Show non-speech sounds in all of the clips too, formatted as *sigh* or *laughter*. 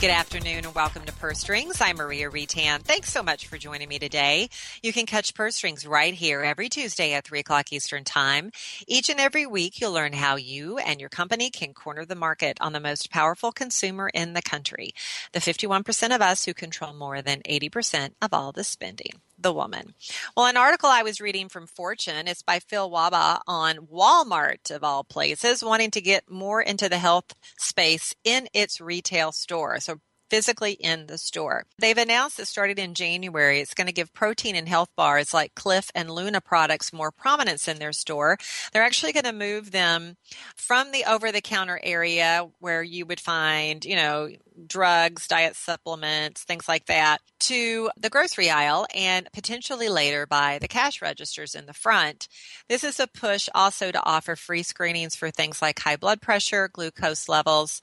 Good afternoon and welcome to Purse Strings. I'm Maria Retan. Thanks so much for joining me today. You can catch Purse Strings right here every Tuesday at 3 o'clock Eastern Time. Each and every week, you'll learn how you and your company can corner the market on the most powerful consumer in the country, the 51% of us who control more than 80% of all the spending the woman. Well, an article I was reading from Fortune, it's by Phil Wahba on Walmart, of all places, wanting to get more into the health space in its retail store. So physically in the store. They've announced that starting in January, it's going to give protein and health bars like Clif and Luna products more prominence in their store. They're actually going to move them from the over the counter area where you would find, you know, drugs, diet supplements, things like that, to the grocery aisle and potentially later by the cash registers in the front. This is a push also to offer free screenings for things like high blood pressure, glucose levels,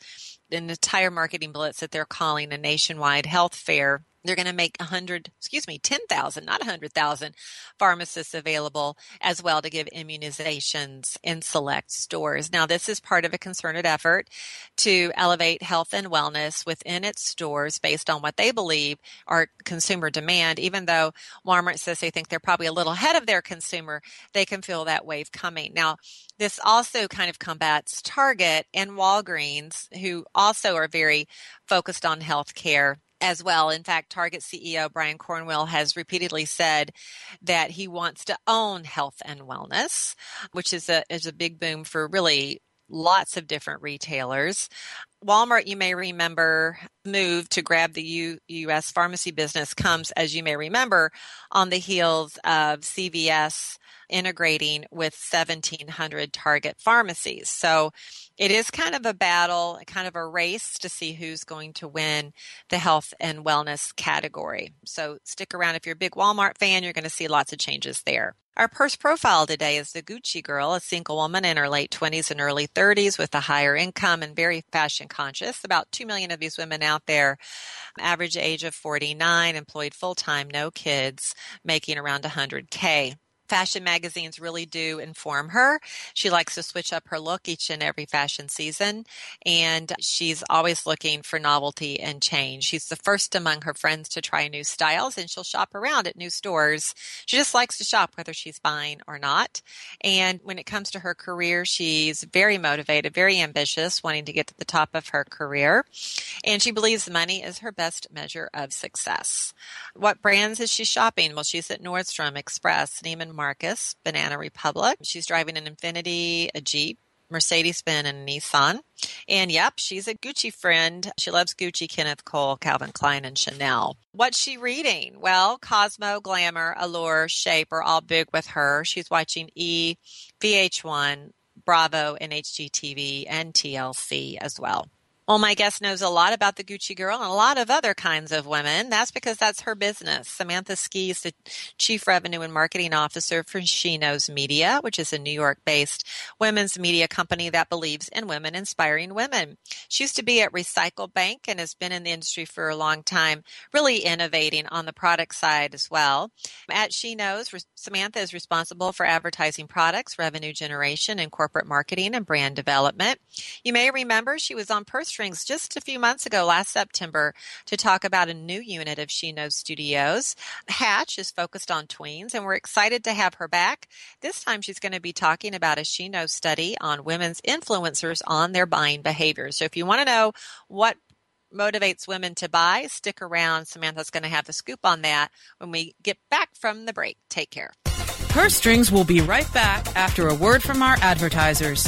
an entire marketing blitz that they're calling a nationwide health fair they're going to make 100 excuse me 10,000 not 100,000 pharmacists available as well to give immunizations in select stores. Now this is part of a concerted effort to elevate health and wellness within its stores based on what they believe are consumer demand. Even though Walmart says they think they're probably a little ahead of their consumer they can feel that wave coming. Now this also kind of combats Target and Walgreens who also are very focused on health care as well. In fact, Target CEO Brian Cornell has repeatedly said that he wants to own health and wellness, which is a is a big boom for really lots of different retailers. Walmart, you may remember, move to grab the U- U.S. pharmacy business comes, as you may remember, on the heels of CVS integrating with 1,700 target pharmacies. So it is kind of a battle, kind of a race to see who's going to win the health and wellness category. So stick around. If you're a big Walmart fan, you're going to see lots of changes there. Our purse profile today is the Gucci girl, a single woman in her late 20s and early 30s with a higher income and very fashion conscious. About 2 million of these women out there, average age of 49, employed full time, no kids, making around 100K fashion magazines really do inform her. She likes to switch up her look each and every fashion season, and she's always looking for novelty and change. She's the first among her friends to try new styles, and she'll shop around at new stores. She just likes to shop whether she's buying or not. And when it comes to her career, she's very motivated, very ambitious, wanting to get to the top of her career. And she believes money is her best measure of success. What brands is she shopping? Well, she's at Nordstrom, Express, Neiman Marcus, Banana Republic. She's driving an Infiniti, a Jeep, Mercedes Benz and Nissan. And yep, she's a Gucci friend. She loves Gucci, Kenneth Cole, Calvin Klein, and Chanel. What's she reading? Well, Cosmo, Glamour, Allure, Shape are all big with her. She's watching E, VH1, Bravo, and HGTV, and TLC as well. Well, my guest knows a lot about the Gucci girl and a lot of other kinds of women. That's because that's her business. Samantha Skey is the Chief Revenue and Marketing Officer for She Knows Media, which is a New York based women's media company that believes in women inspiring women. She used to be at Recycle Bank and has been in the industry for a long time, really innovating on the product side as well. At She Knows, Samantha is responsible for advertising products, revenue generation, and corporate marketing and brand development. You may remember she was on Purse Strings just a few months ago, last September, to talk about a new unit of She Knows Studios. Hatch is focused on tweens, and we're excited to have her back. This time she's going to be talking about a She Knows study on women's influencers on their buying behavior. So if you want to know what motivates women to buy, stick around. Samantha's going to have the scoop on that when we get back from the break. Take care. Her Strings will be right back after a word from our advertisers.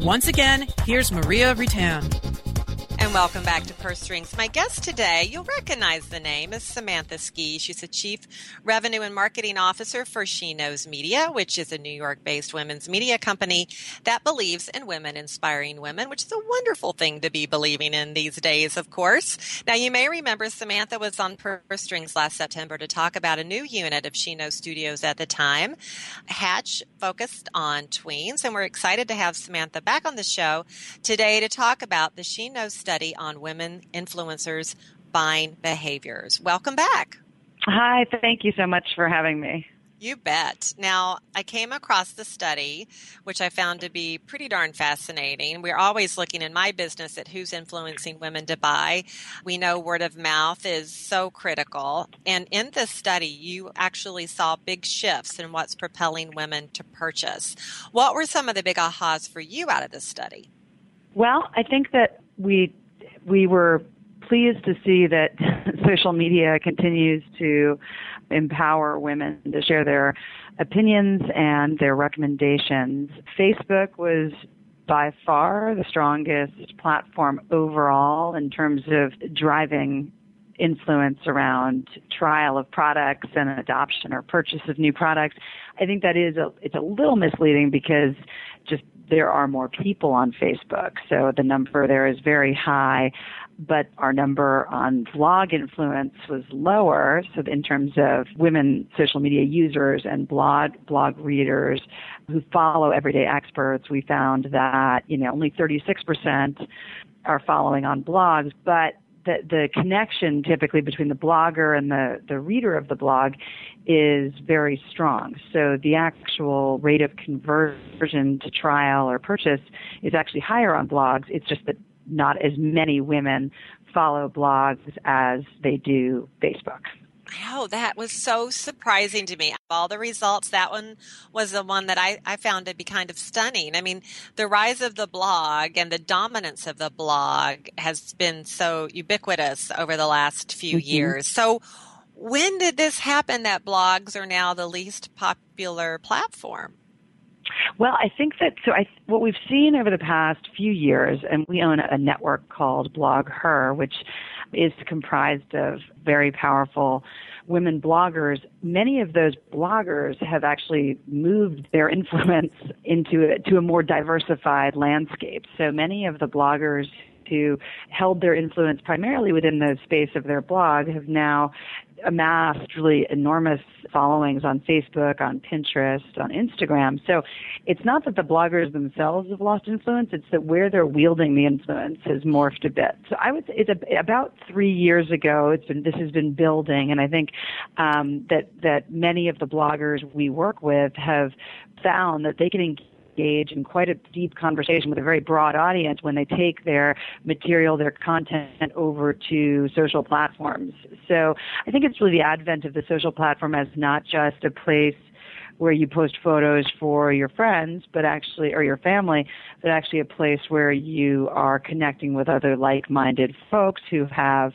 Once again, here's Maria Ritan. And welcome back to Purse Strings. My guest today, you'll recognize the name, is Samantha Skey. She's the Chief Revenue and Marketing Officer for She Knows Media, which is a New York based women's media company that believes in women inspiring women, which is a wonderful thing to be believing in these days, of course. Now, you may remember Samantha was on Purse Strings last September to talk about a new unit of She Knows Studios at the time. Hatch focused on tweens, and we're excited to have Samantha back on the show today to talk about the She Knows study study on women influencers' buying behaviors. Welcome back. Hi, thank you so much for having me. You bet. Now, I came across the study, which I found to be pretty darn fascinating. We're always looking in my business at who's influencing women to buy. We know word of mouth is so critical. And in this study, you actually saw big shifts in what's propelling women to purchase. What were some of the big ahas for you out of this study? Well, I think that we we were pleased to see that *laughs* social media continues to empower women to share their opinions and their recommendations. Facebook was by far the strongest platform overall in terms of driving influence around trial of products and adoption or purchase of new products. I think that is a, it's a little misleading because just there are more people on Facebook, so the number there is very high, but our number on blog influence was lower. So in terms of women social media users and blog blog readers who follow everyday experts, we found that you know only 36% are following on blogs, but the, the connection typically between the blogger and the, the reader of the blog is very strong. So the actual rate of conversion to trial or purchase is actually higher on blogs. It's just that not as many women follow blogs as they do Facebook. Oh, that was so surprising to me. All the results, that one was the one that I, I found to be kind of stunning. I mean, the rise of the blog and the dominance of the blog has been so ubiquitous over the last few mm-hmm. years. So, when did this happen that blogs are now the least popular platform? Well, I think that so. I what we've seen over the past few years, and we own a network called BlogHer, which is comprised of very powerful women bloggers. Many of those bloggers have actually moved their *laughs* influence into a, to a more diversified landscape. So many of the bloggers who held their influence primarily within the space of their blog have now amassed really enormous followings on Facebook, on Pinterest, on Instagram. So it's not that the bloggers themselves have lost influence, it's that where they're wielding the influence has morphed a bit. So I would say it's a, about three years ago, it's been, this has been building, and I think um, that, that many of the bloggers we work with have found that they can engage in quite a deep conversation with a very broad audience when they take their material, their content over to social platforms. So I think it's really the advent of the social platform as not just a place where you post photos for your friends, but actually, or your family, but actually a place where you are connecting with other like-minded folks who have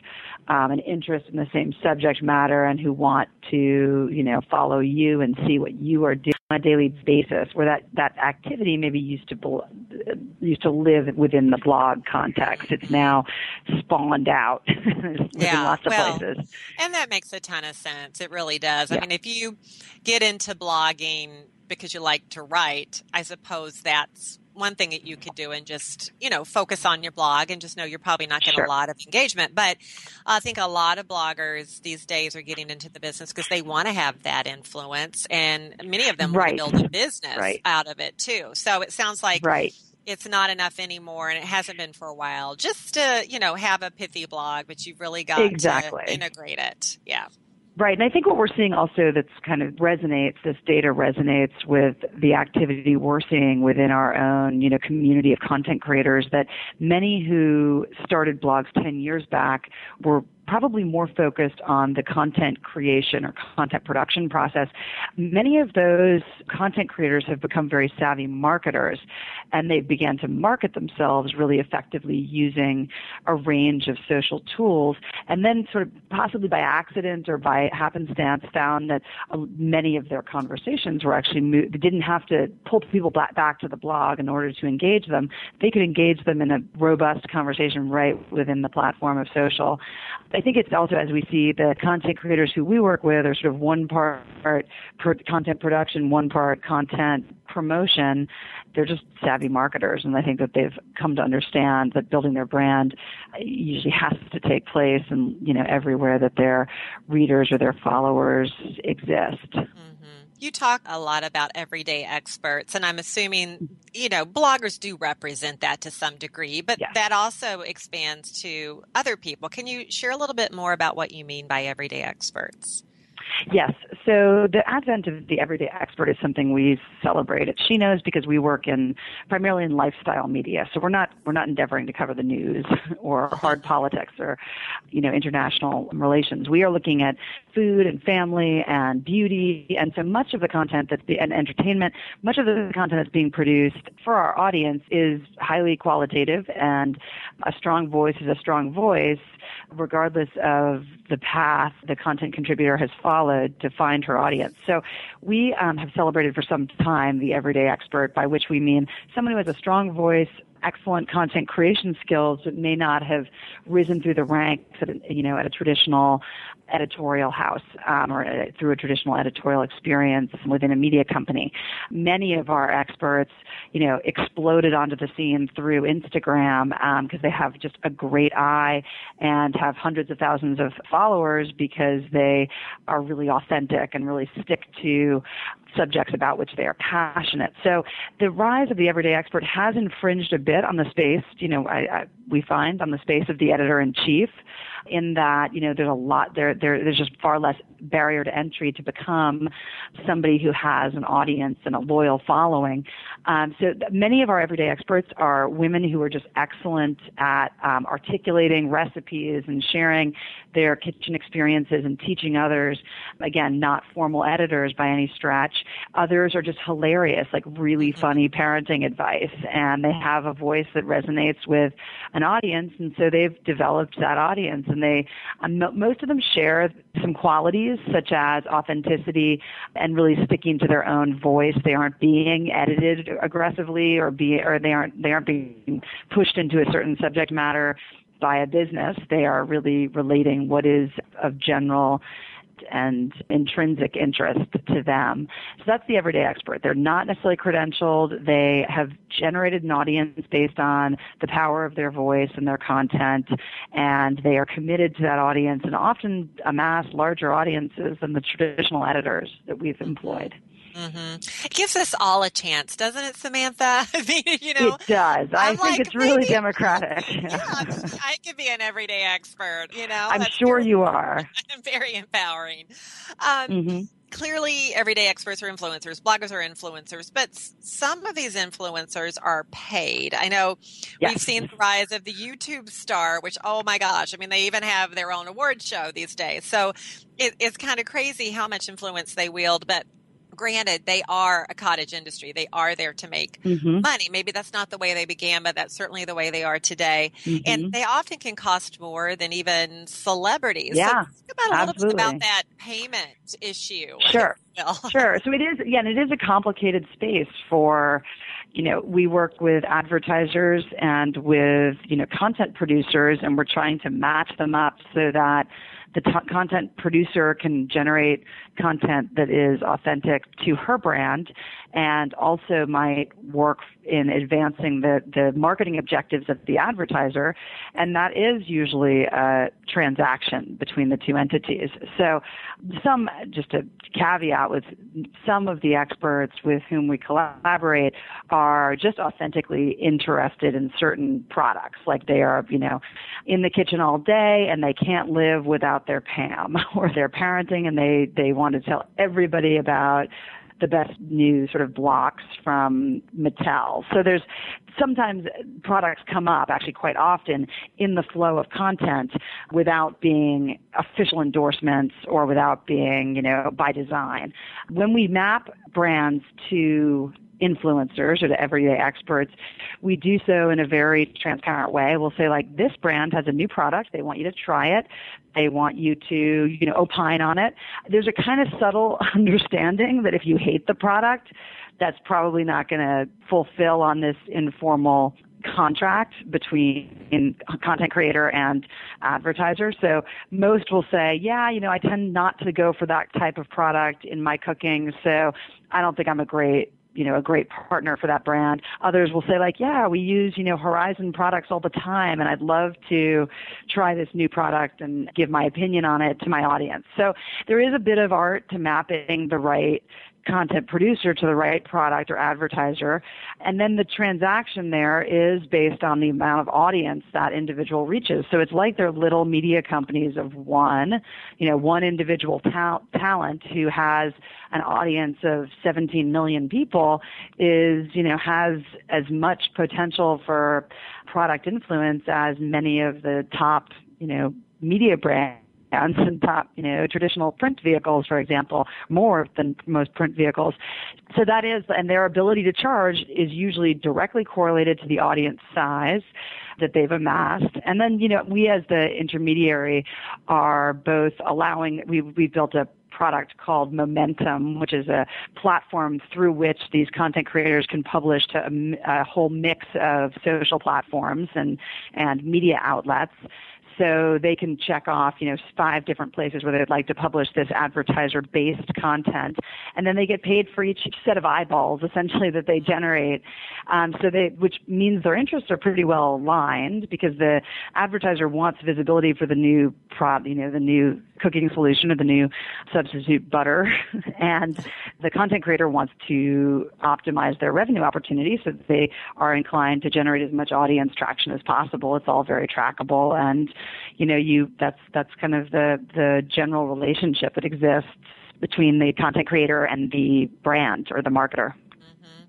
um, an interest in the same subject matter and who want to, you know, follow you and see what you are doing a daily basis. Where that that activity maybe used to used to live within the blog context, it's now spawned out *laughs* yeah. lots of well, places. And that makes a ton of sense. It really does. Yeah. I mean, if you get into blogging because you like to write, I suppose that's one thing that you could do and just you know focus on your blog and just know you're probably not getting sure. a lot of engagement but i think a lot of bloggers these days are getting into the business because they want to have that influence and many of them right. want to build a business right. out of it too so it sounds like right it's not enough anymore and it hasn't been for a while just to you know have a pithy blog but you've really got exactly. to integrate it yeah Right. And I think what we're seeing also that's kind of resonates, this data resonates with the activity we're seeing within our own, you know, community of content creators that many who started blogs 10 years back were probably more focused on the content creation or content production process. Many of those content creators have become very savvy marketers and they began to market themselves really effectively using a range of social tools and then sort of possibly by accident or by happenstance found that uh, many of their conversations were actually mo- they didn't have to pull people back to the blog in order to engage them. They could engage them in a robust conversation right within the platform of social. Think it's also as we see the content creators who we work with are sort of one part content production, one part content promotion. They're just savvy marketers, and I think that they've come to understand that building their brand usually has to take place, and you know everywhere that their readers or their followers exist. Mm-hmm you talk a lot about everyday experts, and I'm assuming, you know, bloggers do represent that to some degree, but yes. that also expands to other people. Can you share a little bit more about what you mean by everyday experts? Yes. So the advent of the everyday expert is something we celebrate at She Knows because we work in primarily in lifestyle media. So we're not we're not endeavoring to cover the news *laughs* or hard politics or you know international relations. We are looking at food and family and beauty and so much of the content that's the, and entertainment, much of the content that's being produced for our audience is highly qualitative and a strong voice is a strong voice regardless of the path the content contributor has followed to find her audience. So we um, have celebrated for some time the everyday expert, by which we mean someone who has a strong voice, excellent content creation skills but may not have risen through the ranks at a, you know at a traditional editorial house um, or a, through a traditional editorial experience within a media company. Many of our experts, you know, exploded onto the scene through Instagram because um, they have just a great eye and have hundreds of thousands of followers because they are really authentic and really stick to subjects about which they are passionate. So the rise of the everyday expert has infringed a bit on the space, you know, I, I, we find on the space of the editor in chief in that, you know, there's a lot there, there, there's just far less barrier to entry to become somebody who has an audience and a loyal following. Um, so many of our everyday experts are women who are just excellent at um, articulating recipes and sharing their kitchen experiences and teaching others. Again, not formal editors by any stretch. Others are just hilarious, like really mm-hmm. funny parenting advice, and they have a voice that resonates with an audience, and so they've developed that audience. And they, um, most of them share some qualities such as authenticity and really sticking to their own voice. They aren't being edited aggressively, or be, or they aren't they aren't being pushed into a certain subject matter by a business. They are really relating what is of general and intrinsic interest to them. So that's the everyday expert. They're not necessarily credentialed. They have generated an audience based on the power of their voice and their content, and they are committed to that audience and often amass larger audiences than the traditional editors that we've employed. Mm-hmm. It gives us all a chance, doesn't it, Samantha? *laughs* I mean, you know, it does. I I'm think like, it's really maybe, democratic. *laughs* Yeah, I could be an everyday expert. You know, I'm That's sure very, you are. *laughs* very empowering. Um, mm-hmm. clearly everyday experts are influencers, bloggers are influencers, but some of these influencers are paid. I know yes. we've seen the rise of the YouTube star, which, oh my gosh, I mean, they even have their own award show these days. So it, it's kind of crazy how much influence they wield, but granted, they are a cottage industry. They are there to make mm-hmm. money. Maybe that's not the way they began, but that's certainly the way they are today. Mm-hmm. And they often can cost more than even celebrities. Yeah. So think about a absolutely. little bit about that payment issue. Sure. *laughs* sure. So it is, yeah, and it is a complicated space for, you know, we work with advertisers and with, you know, content producers and we're trying to match them up so that the t- content producer can generate content that is authentic to her brand and also might work in advancing the, the marketing objectives of the advertiser. And that is usually a transaction between the two entities. So some, just a caveat with some of the experts with whom we collaborate are just authentically interested in certain products. Like they are, you know, in the kitchen all day and they can't live without their Pam *laughs* or their parenting and they, they want to tell everybody about the best new sort of blocks from Mattel. So there's sometimes products come up actually quite often in the flow of content without being official endorsements or without being, you know, by design. When we map brands to influencers or to everyday experts, we do so in a very transparent way. We'll say like this brand has a new product. They want you to try it. They want you to, you know, opine on it. There's a kind of subtle *laughs* understanding that if you hate the product, that's probably not going to fulfill on this informal contract between content creator and advertiser. So most will say, yeah, you know, I tend not to go for that type of product in my cooking. So I don't think I'm a great you know, a great partner for that brand. Others will say like, yeah, we use, you know, Horizon products all the time and I'd love to try this new product and give my opinion on it to my audience. So there is a bit of art to mapping the right content producer to the right product or advertiser. And then the transaction there is based on the amount of audience that individual reaches. So it's like they're little media companies of one, you know, one individual ta- talent who has an audience of 17 million people is, you know, has as much potential for product influence as many of the top, you know, media brands and top, you know, traditional print vehicles, for example, more than most print vehicles. So that is, and their ability to charge is usually directly correlated to the audience size that they've amassed. And then, you know, we as the intermediary are both allowing, we, we've built a product called Momentum, which is a platform through which these content creators can publish to a, a whole mix of social platforms and, and media outlets so they can check off, you know, five different places where they'd like to publish this advertiser-based content, and then they get paid for each set of eyeballs, essentially, that they generate. Um, so they, which means their interests are pretty well aligned because the advertiser wants visibility for the new prod, you know, the new cooking solution or the new substitute butter, *laughs* and the content creator wants to optimize their revenue opportunities so that they are inclined to generate as much audience traction as possible. It's all very trackable and you know, you that's that's kind of the the general relationship that exists between the content creator and the brand or the marketer. Mm-hmm.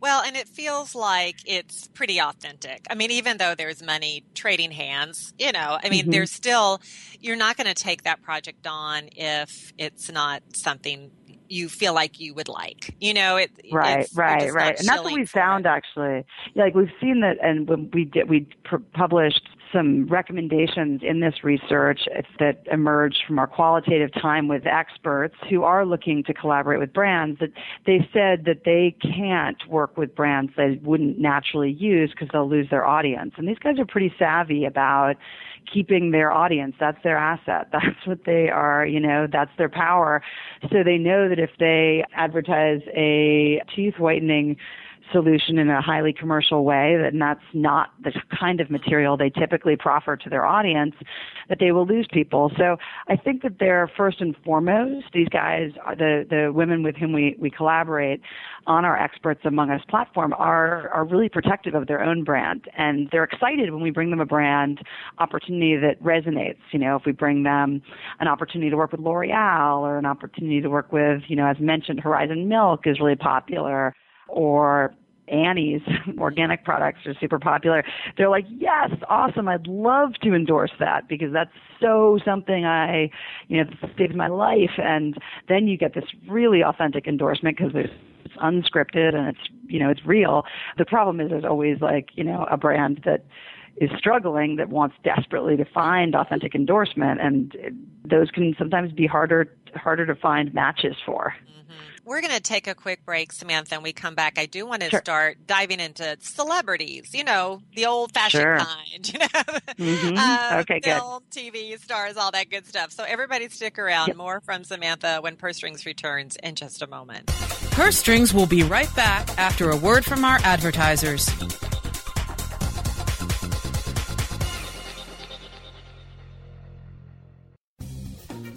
Well, and it feels like it's pretty authentic. I mean, even though there's money trading hands, you know, I mean, mm-hmm. there's still, you're not going to take that project on if it's not something you feel like you would like. You know, it right, right, right, and that's what we found it. actually. Like we've seen that, and when we did, we pr- published some recommendations in this research that emerged from our qualitative time with experts who are looking to collaborate with brands that they said that they can't work with brands they wouldn't naturally use because they'll lose their audience. And these guys are pretty savvy about keeping their audience. That's their asset. *laughs* That's what they are, you know, that's their power. So they know that if they advertise a teeth whitening solution in a highly commercial way, then that's not the kind of material they typically proffer to their audience, that they will lose people. So I think that they're first and foremost, these guys, the, the women with whom we, we collaborate on our experts among us platform are, are really protective of their own brand. And they're excited when we bring them a brand opportunity that resonates. You know, if we bring them an opportunity to work with L'Oreal or an opportunity to work with, you know, as mentioned, Horizon Milk is really popular or Annie's *laughs* organic products are super popular. They're like, yes, awesome. I'd love to endorse that because that's so something I, you know, saved my life. And then you get this really authentic endorsement because it's unscripted and it's, you know, it's real. The problem is there's always like, you know, a brand that is struggling that wants desperately to find authentic endorsement and those can sometimes be harder harder to find matches for. Mm-hmm. We're going to take a quick break, Samantha, and we come back. I do want to sure. start diving into celebrities, you know, the old fashioned sure. kind, *laughs* you know, mm-hmm. uh, okay, film, good. TV stars, all that good stuff. So everybody stick around. Yep. More from Samantha when Purse Strings returns in just a moment. Purse Strings will be right back after a word from our advertisers.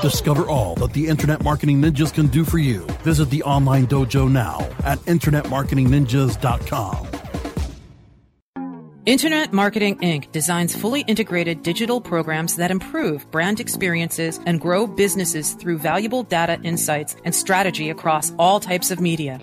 Discover all that the Internet Marketing Ninjas can do for you. Visit the online dojo now at InternetMarketingNinjas.com. Internet Marketing Inc. designs fully integrated digital programs that improve brand experiences and grow businesses through valuable data insights and strategy across all types of media.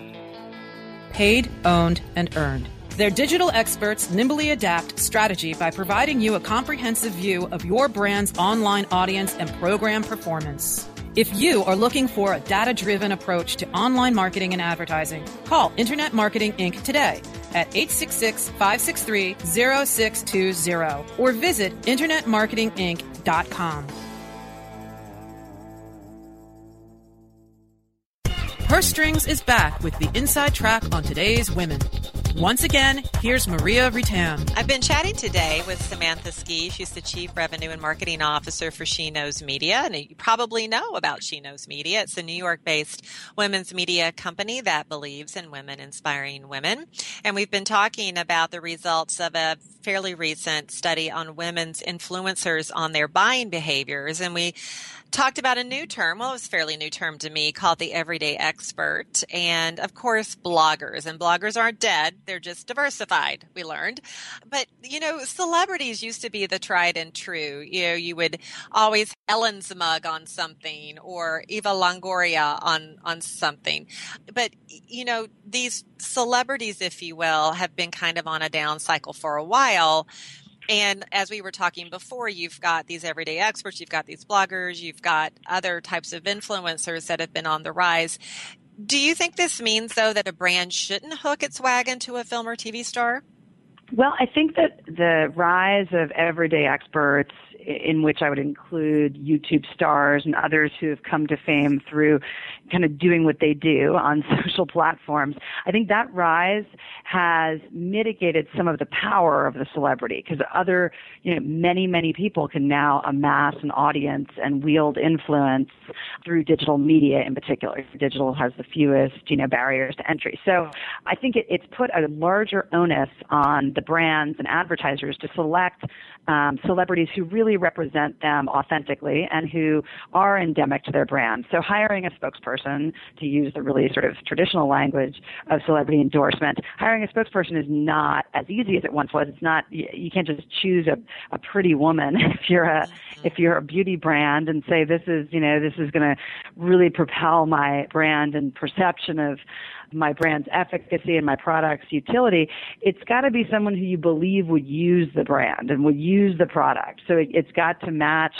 Paid, owned, and earned. Their digital experts nimbly adapt strategy by providing you a comprehensive view of your brand's online audience and program performance. If you are looking for a data driven approach to online marketing and advertising, call Internet Marketing Inc. today at 866 563 0620 or visit InternetMarketingInc.com. Purse Strings is back with the inside track on today's women. Once again, here's Maria Retan. I've been chatting today with Samantha Skey. She's the Chief Revenue and Marketing Officer for She Knows Media. And you probably know about She Knows Media. It's a New York based women's media company that believes in women inspiring women. And we've been talking about the results of a fairly recent study on women's influencers on their buying behaviors. And we talked about a new term. Well, it was fairly new term to me called the everyday expert. And of course, bloggers. And bloggers aren't dead. They're just diversified, we learned. But, you know, celebrities used to be the tried and true. You know, you would always Ellen's mug on something or Eva Longoria on, on something. But, you know, these celebrities, if you will, have been kind of on a down cycle for a while and as we were talking before, you've got these everyday experts, you've got these bloggers, you've got other types of influencers that have been on the rise. Do you think this means, though, that a brand shouldn't hook its wagon to a film or TV star? Well, I think that the rise of everyday experts in which I would include YouTube stars and others who have come to fame through kind of doing what they do on *laughs* social platforms. I think that rise has mitigated some of the power of the celebrity because other, you know, many, many people can now amass an audience and wield influence through digital media in particular. Digital has the fewest, you know, barriers to entry. So I think it, it's put a larger onus on the brands and advertisers to select um, celebrities who really represent them authentically and who are endemic to their brand. So hiring a spokesperson, to use the really sort of traditional language of celebrity endorsement, hiring a spokesperson is not as easy as it once was. It's not you can't just choose a, a pretty woman *laughs* if you're a if mm-hmm. you're a beauty brand and say this is you know this is going to really propel my brand and perception of my brand's efficacy and my product's utility, it's got to be someone who you believe would use the brand and would use the product. So it, it's got to match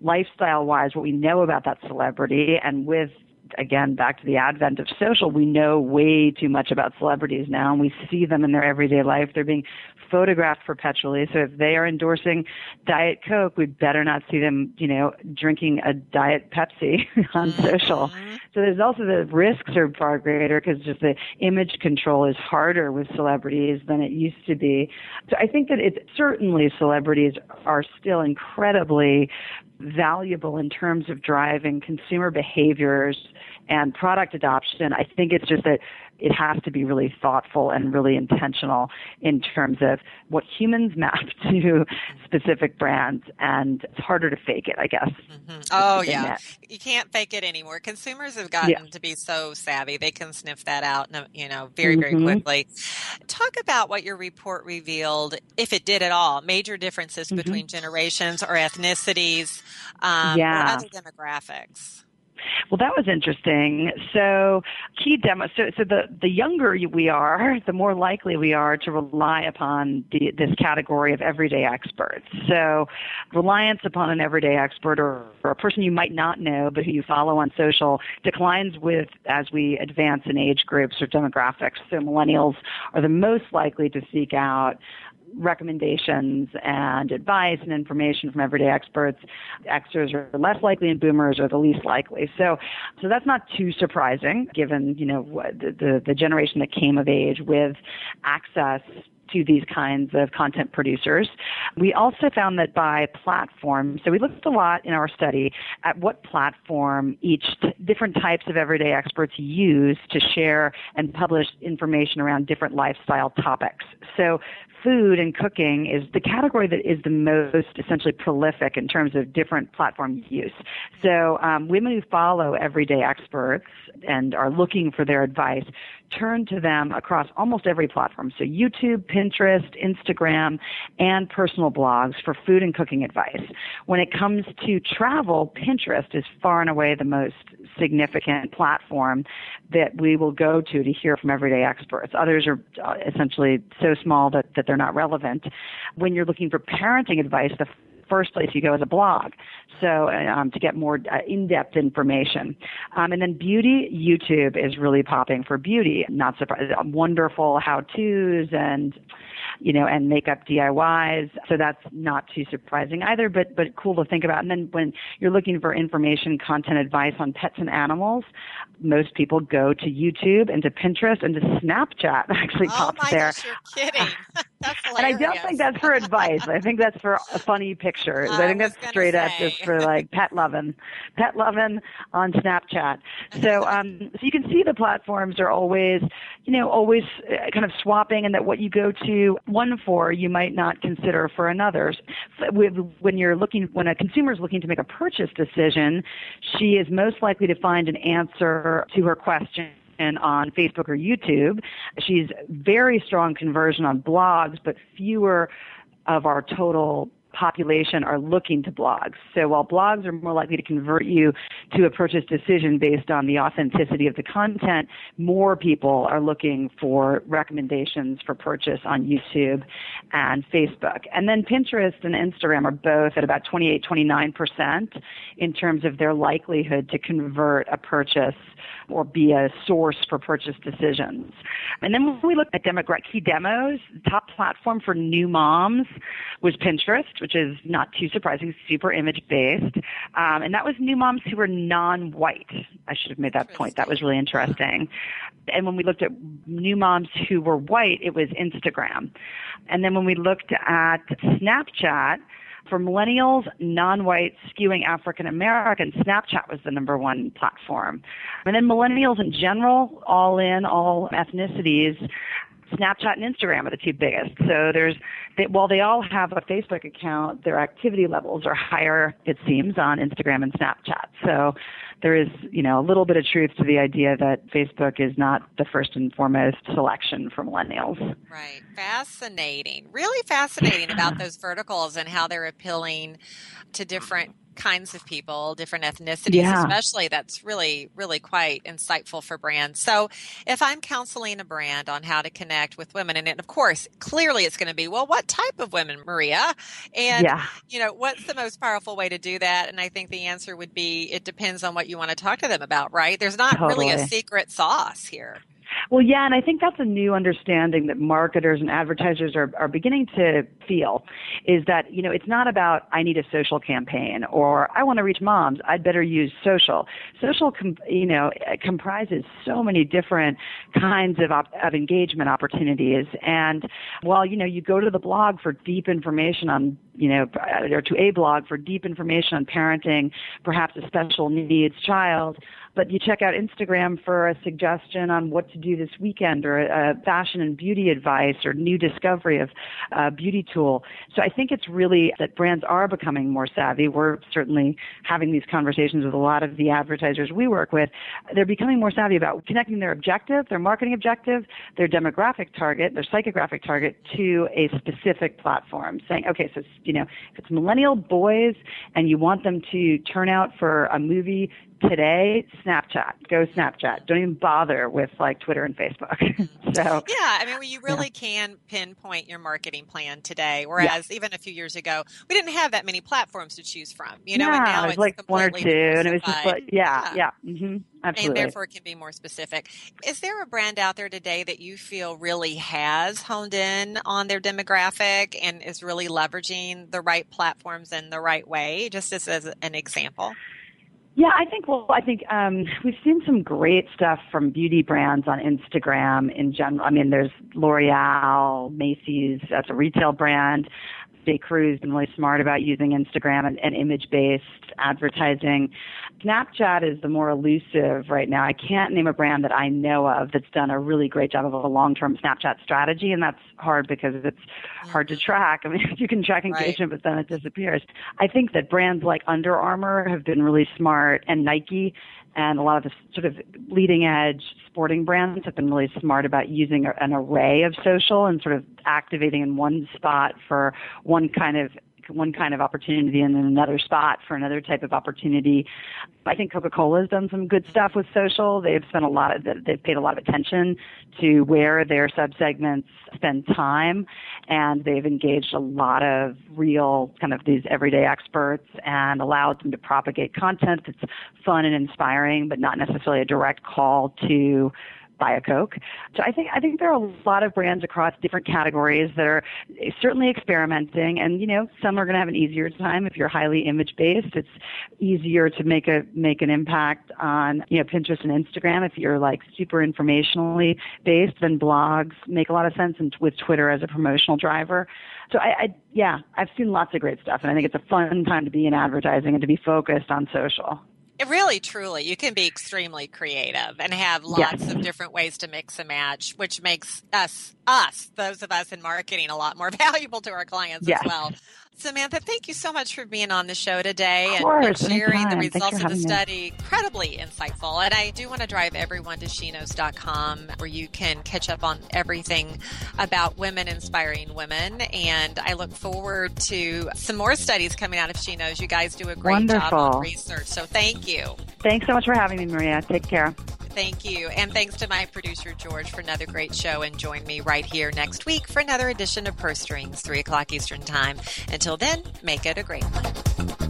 lifestyle wise what we know about that celebrity and with again back to the advent of social we know way too much about celebrities now and we see them in their everyday life. They're being photographed perpetually. So if they are endorsing Diet Coke, we better not see them, you know, drinking a Diet Pepsi *laughs* on mm-hmm. social. So there's also the risks are far greater because just the image control is harder with celebrities than it used to be. So I think that it's certainly celebrities are still incredibly valuable in terms of driving consumer behaviors and product adoption. I think it's just that it has to be really thoughtful and really intentional in terms of what humans map *laughs* to specific brands, and it's harder to fake it, I guess. Mm-hmm. Oh yeah, you can't fake it anymore. Consumers have gotten yeah. to be so savvy; they can sniff that out, you know, very very mm-hmm. quickly. Talk about what your report revealed, if it did at all, major differences mm-hmm. between generations or ethnicities, um, yeah. or other demographics. Well, that was interesting. So, key demo. So, so the the younger we are, the more likely we are to rely upon the, this category of everyday experts. So, reliance upon an everyday expert or, or a person you might not know but who you follow on social declines with as we advance in age groups or demographics. So, millennials are the most likely to seek out recommendations and advice and information from everyday experts. Xers are less likely and boomers are the least likely. So, so that's not too surprising given, you know, the, the, the generation that came of age with access to these kinds of content producers. We also found that by platform, so we looked a lot in our study at what platform each t- different types of everyday experts use to share and publish information around different lifestyle topics. So food and cooking is the category that is the most essentially prolific in terms of different platform use. So um, women who follow everyday experts and are looking for their advice turn to them across almost every platform. So YouTube, Pinterest, Instagram, and personal blogs for food and cooking advice. When it comes to travel, Pinterest is far and away the most significant platform that we will go to to hear from everyday experts. Others are uh, essentially so small that, that they're not relevant. When you're looking for parenting advice, the first place you go is a blog. So um, to get more uh, in-depth information, um, and then beauty, YouTube is really popping for beauty. Not surprised, wonderful how-tos and you know, and makeup DIYs. So that's not too surprising either, but but cool to think about. And then when you're looking for information, content, advice on pets and animals, most people go to YouTube and to Pinterest and to Snapchat. *laughs* Actually, oh pops there. Gosh, you're kidding. *laughs* and I don't think that's for advice. I think that's for funny pictures. I, I think that's straight say. up just for like pet loving, pet loving on Snapchat. So, *laughs* um, so you can see the platforms are always, you know, always uh, kind of swapping, and that what you go to one for, you might not consider for another. When you're looking, when a consumer is looking to make a purchase decision, she is most likely to find an answer to her question on Facebook or YouTube. She's very strong conversion on blogs, but fewer of our total population are looking to blogs. So while blogs are more likely to convert you to a purchase decision based on the authenticity of the content, more people are looking for recommendations for purchase on YouTube and Facebook. And then Pinterest and Instagram are both at about 28, 29% in terms of their likelihood to convert a purchase or be a source for purchase decisions. And then when we look at demographic key demos, the top platform for new moms was Pinterest, which is not too surprising, super image based. Um, and that was new moms who were non-white. I should have made that point. That was really interesting. And when we looked at new moms who were white, it was Instagram. And then when we looked at Snapchat, for millennials, non-white, skewing African American, Snapchat was the number one platform. And then millennials in general, all in, all ethnicities, Snapchat and Instagram are the two biggest. So there's, they, while they all have a Facebook account, their activity levels are higher, it seems, on Instagram and Snapchat. So there is, you know, a little bit of truth to the idea that Facebook is not the first and foremost selection for millennials. Right. Fascinating. Really fascinating about those verticals and how they're appealing to different kinds of people, different ethnicities, yeah. especially. That's really, really quite insightful for brands. So, if I'm counseling a brand on how to connect with women, and of course, clearly it's going to be, well, what type of women, Maria? And, yeah. you know, what's the most powerful way to do that? And I think the answer would be it depends on what you want to talk to them about, right? There's not totally. really a secret sauce here. Well, yeah, and I think that's a new understanding that marketers and advertisers are, are beginning to feel is that, you know, it's not about I need a social campaign or I want to reach moms, I'd better use social. Social, com- you know, comprises so many different kinds of, op- of engagement opportunities. And while, you know, you go to the blog for deep information on you know, or to a blog for deep information on parenting, perhaps a special needs child, but you check out Instagram for a suggestion on what to do this weekend or a, fashion and beauty advice or new discovery of a beauty tool. So I think it's really that brands are becoming more savvy. We're certainly having these conversations with a lot of the advertisers we work with. They're becoming more savvy about connecting their objective, their marketing objective, their demographic target, their psychographic target to a specific platform, saying, okay, so, you know, if it's millennial boys and you want them to turn out for a movie today, Snapchat. Go Snapchat. Don't even bother with like Twitter and Facebook. *laughs* so yeah, I mean, you really yeah. can pinpoint your marketing plan today, whereas yeah. even a few years ago, we didn't have that many platforms to choose from. You know, yeah, and now it was like one or two, and it was just like yeah, yeah. yeah. Mm-hmm. Absolutely. And therefore, it can be more specific. Is there a brand out there today that you feel really has honed in on their demographic and is really leveraging the right platforms in the right way? Just as, as an example. Yeah, I think, well, I think um, we've seen some great stuff from beauty brands on Instagram in general. I mean, there's L'Oreal, Macy's, that's a retail brand. J. Crew's been really smart about using Instagram and, and image-based advertising. Snapchat is the more elusive right now. I can't name a brand that I know of that's done a really great job of a long-term Snapchat strategy, and that's hard because it's hard to mm-hmm. track. I mean, *laughs* you can track engagement, right. but then it disappears. I think that brands like Under Armour have been really smart, and Nike and a lot of the sort of leading edge sporting brands have been really smart about using an array of social and sort of activating in one spot for one kind of one kind of opportunity and then another spot for another type of opportunity. I think Coca-Cola has done some good stuff with social. They've spent a lot of they've paid a lot of attention to where their subsegments spend time and they've engaged a lot of real kind of these everyday experts and allowed them to propagate content that's fun and inspiring but not necessarily a direct call to buy a Coke. So I think I think there are a lot of brands across different categories that are certainly experimenting, and you know some are going to have an easier time if you're highly image based. It's easier to make a make an impact on you know Pinterest and Instagram if you're like super informationally based. Then blogs make a lot of sense, and with Twitter as a promotional driver. So I, I yeah, I've seen lots of great stuff, and I think it's a fun time to be in advertising and to be focused on social. It really, truly, you can be extremely creative and have lots yes. of different ways to mix and match, which makes us, us, those of us in marketing, a lot more *laughs* valuable to our clients yes. as well. Samantha, thank you so much for being on the show today and, and, sharing the results of the study. Me. Incredibly insightful. And I do want to drive everyone to sheknows.com where you can catch up on everything about women inspiring women. And I look forward to some more studies coming out of She Knows. You guys do a great Wonderful. job on research. So thank you. Thanks so much for having me, Maria. Take care. Thank you. And thanks to my producer, George, for another great show. And join me right here next week for another edition of Purse Strings, 3 o'clock Eastern Time. Until then, make it a great one.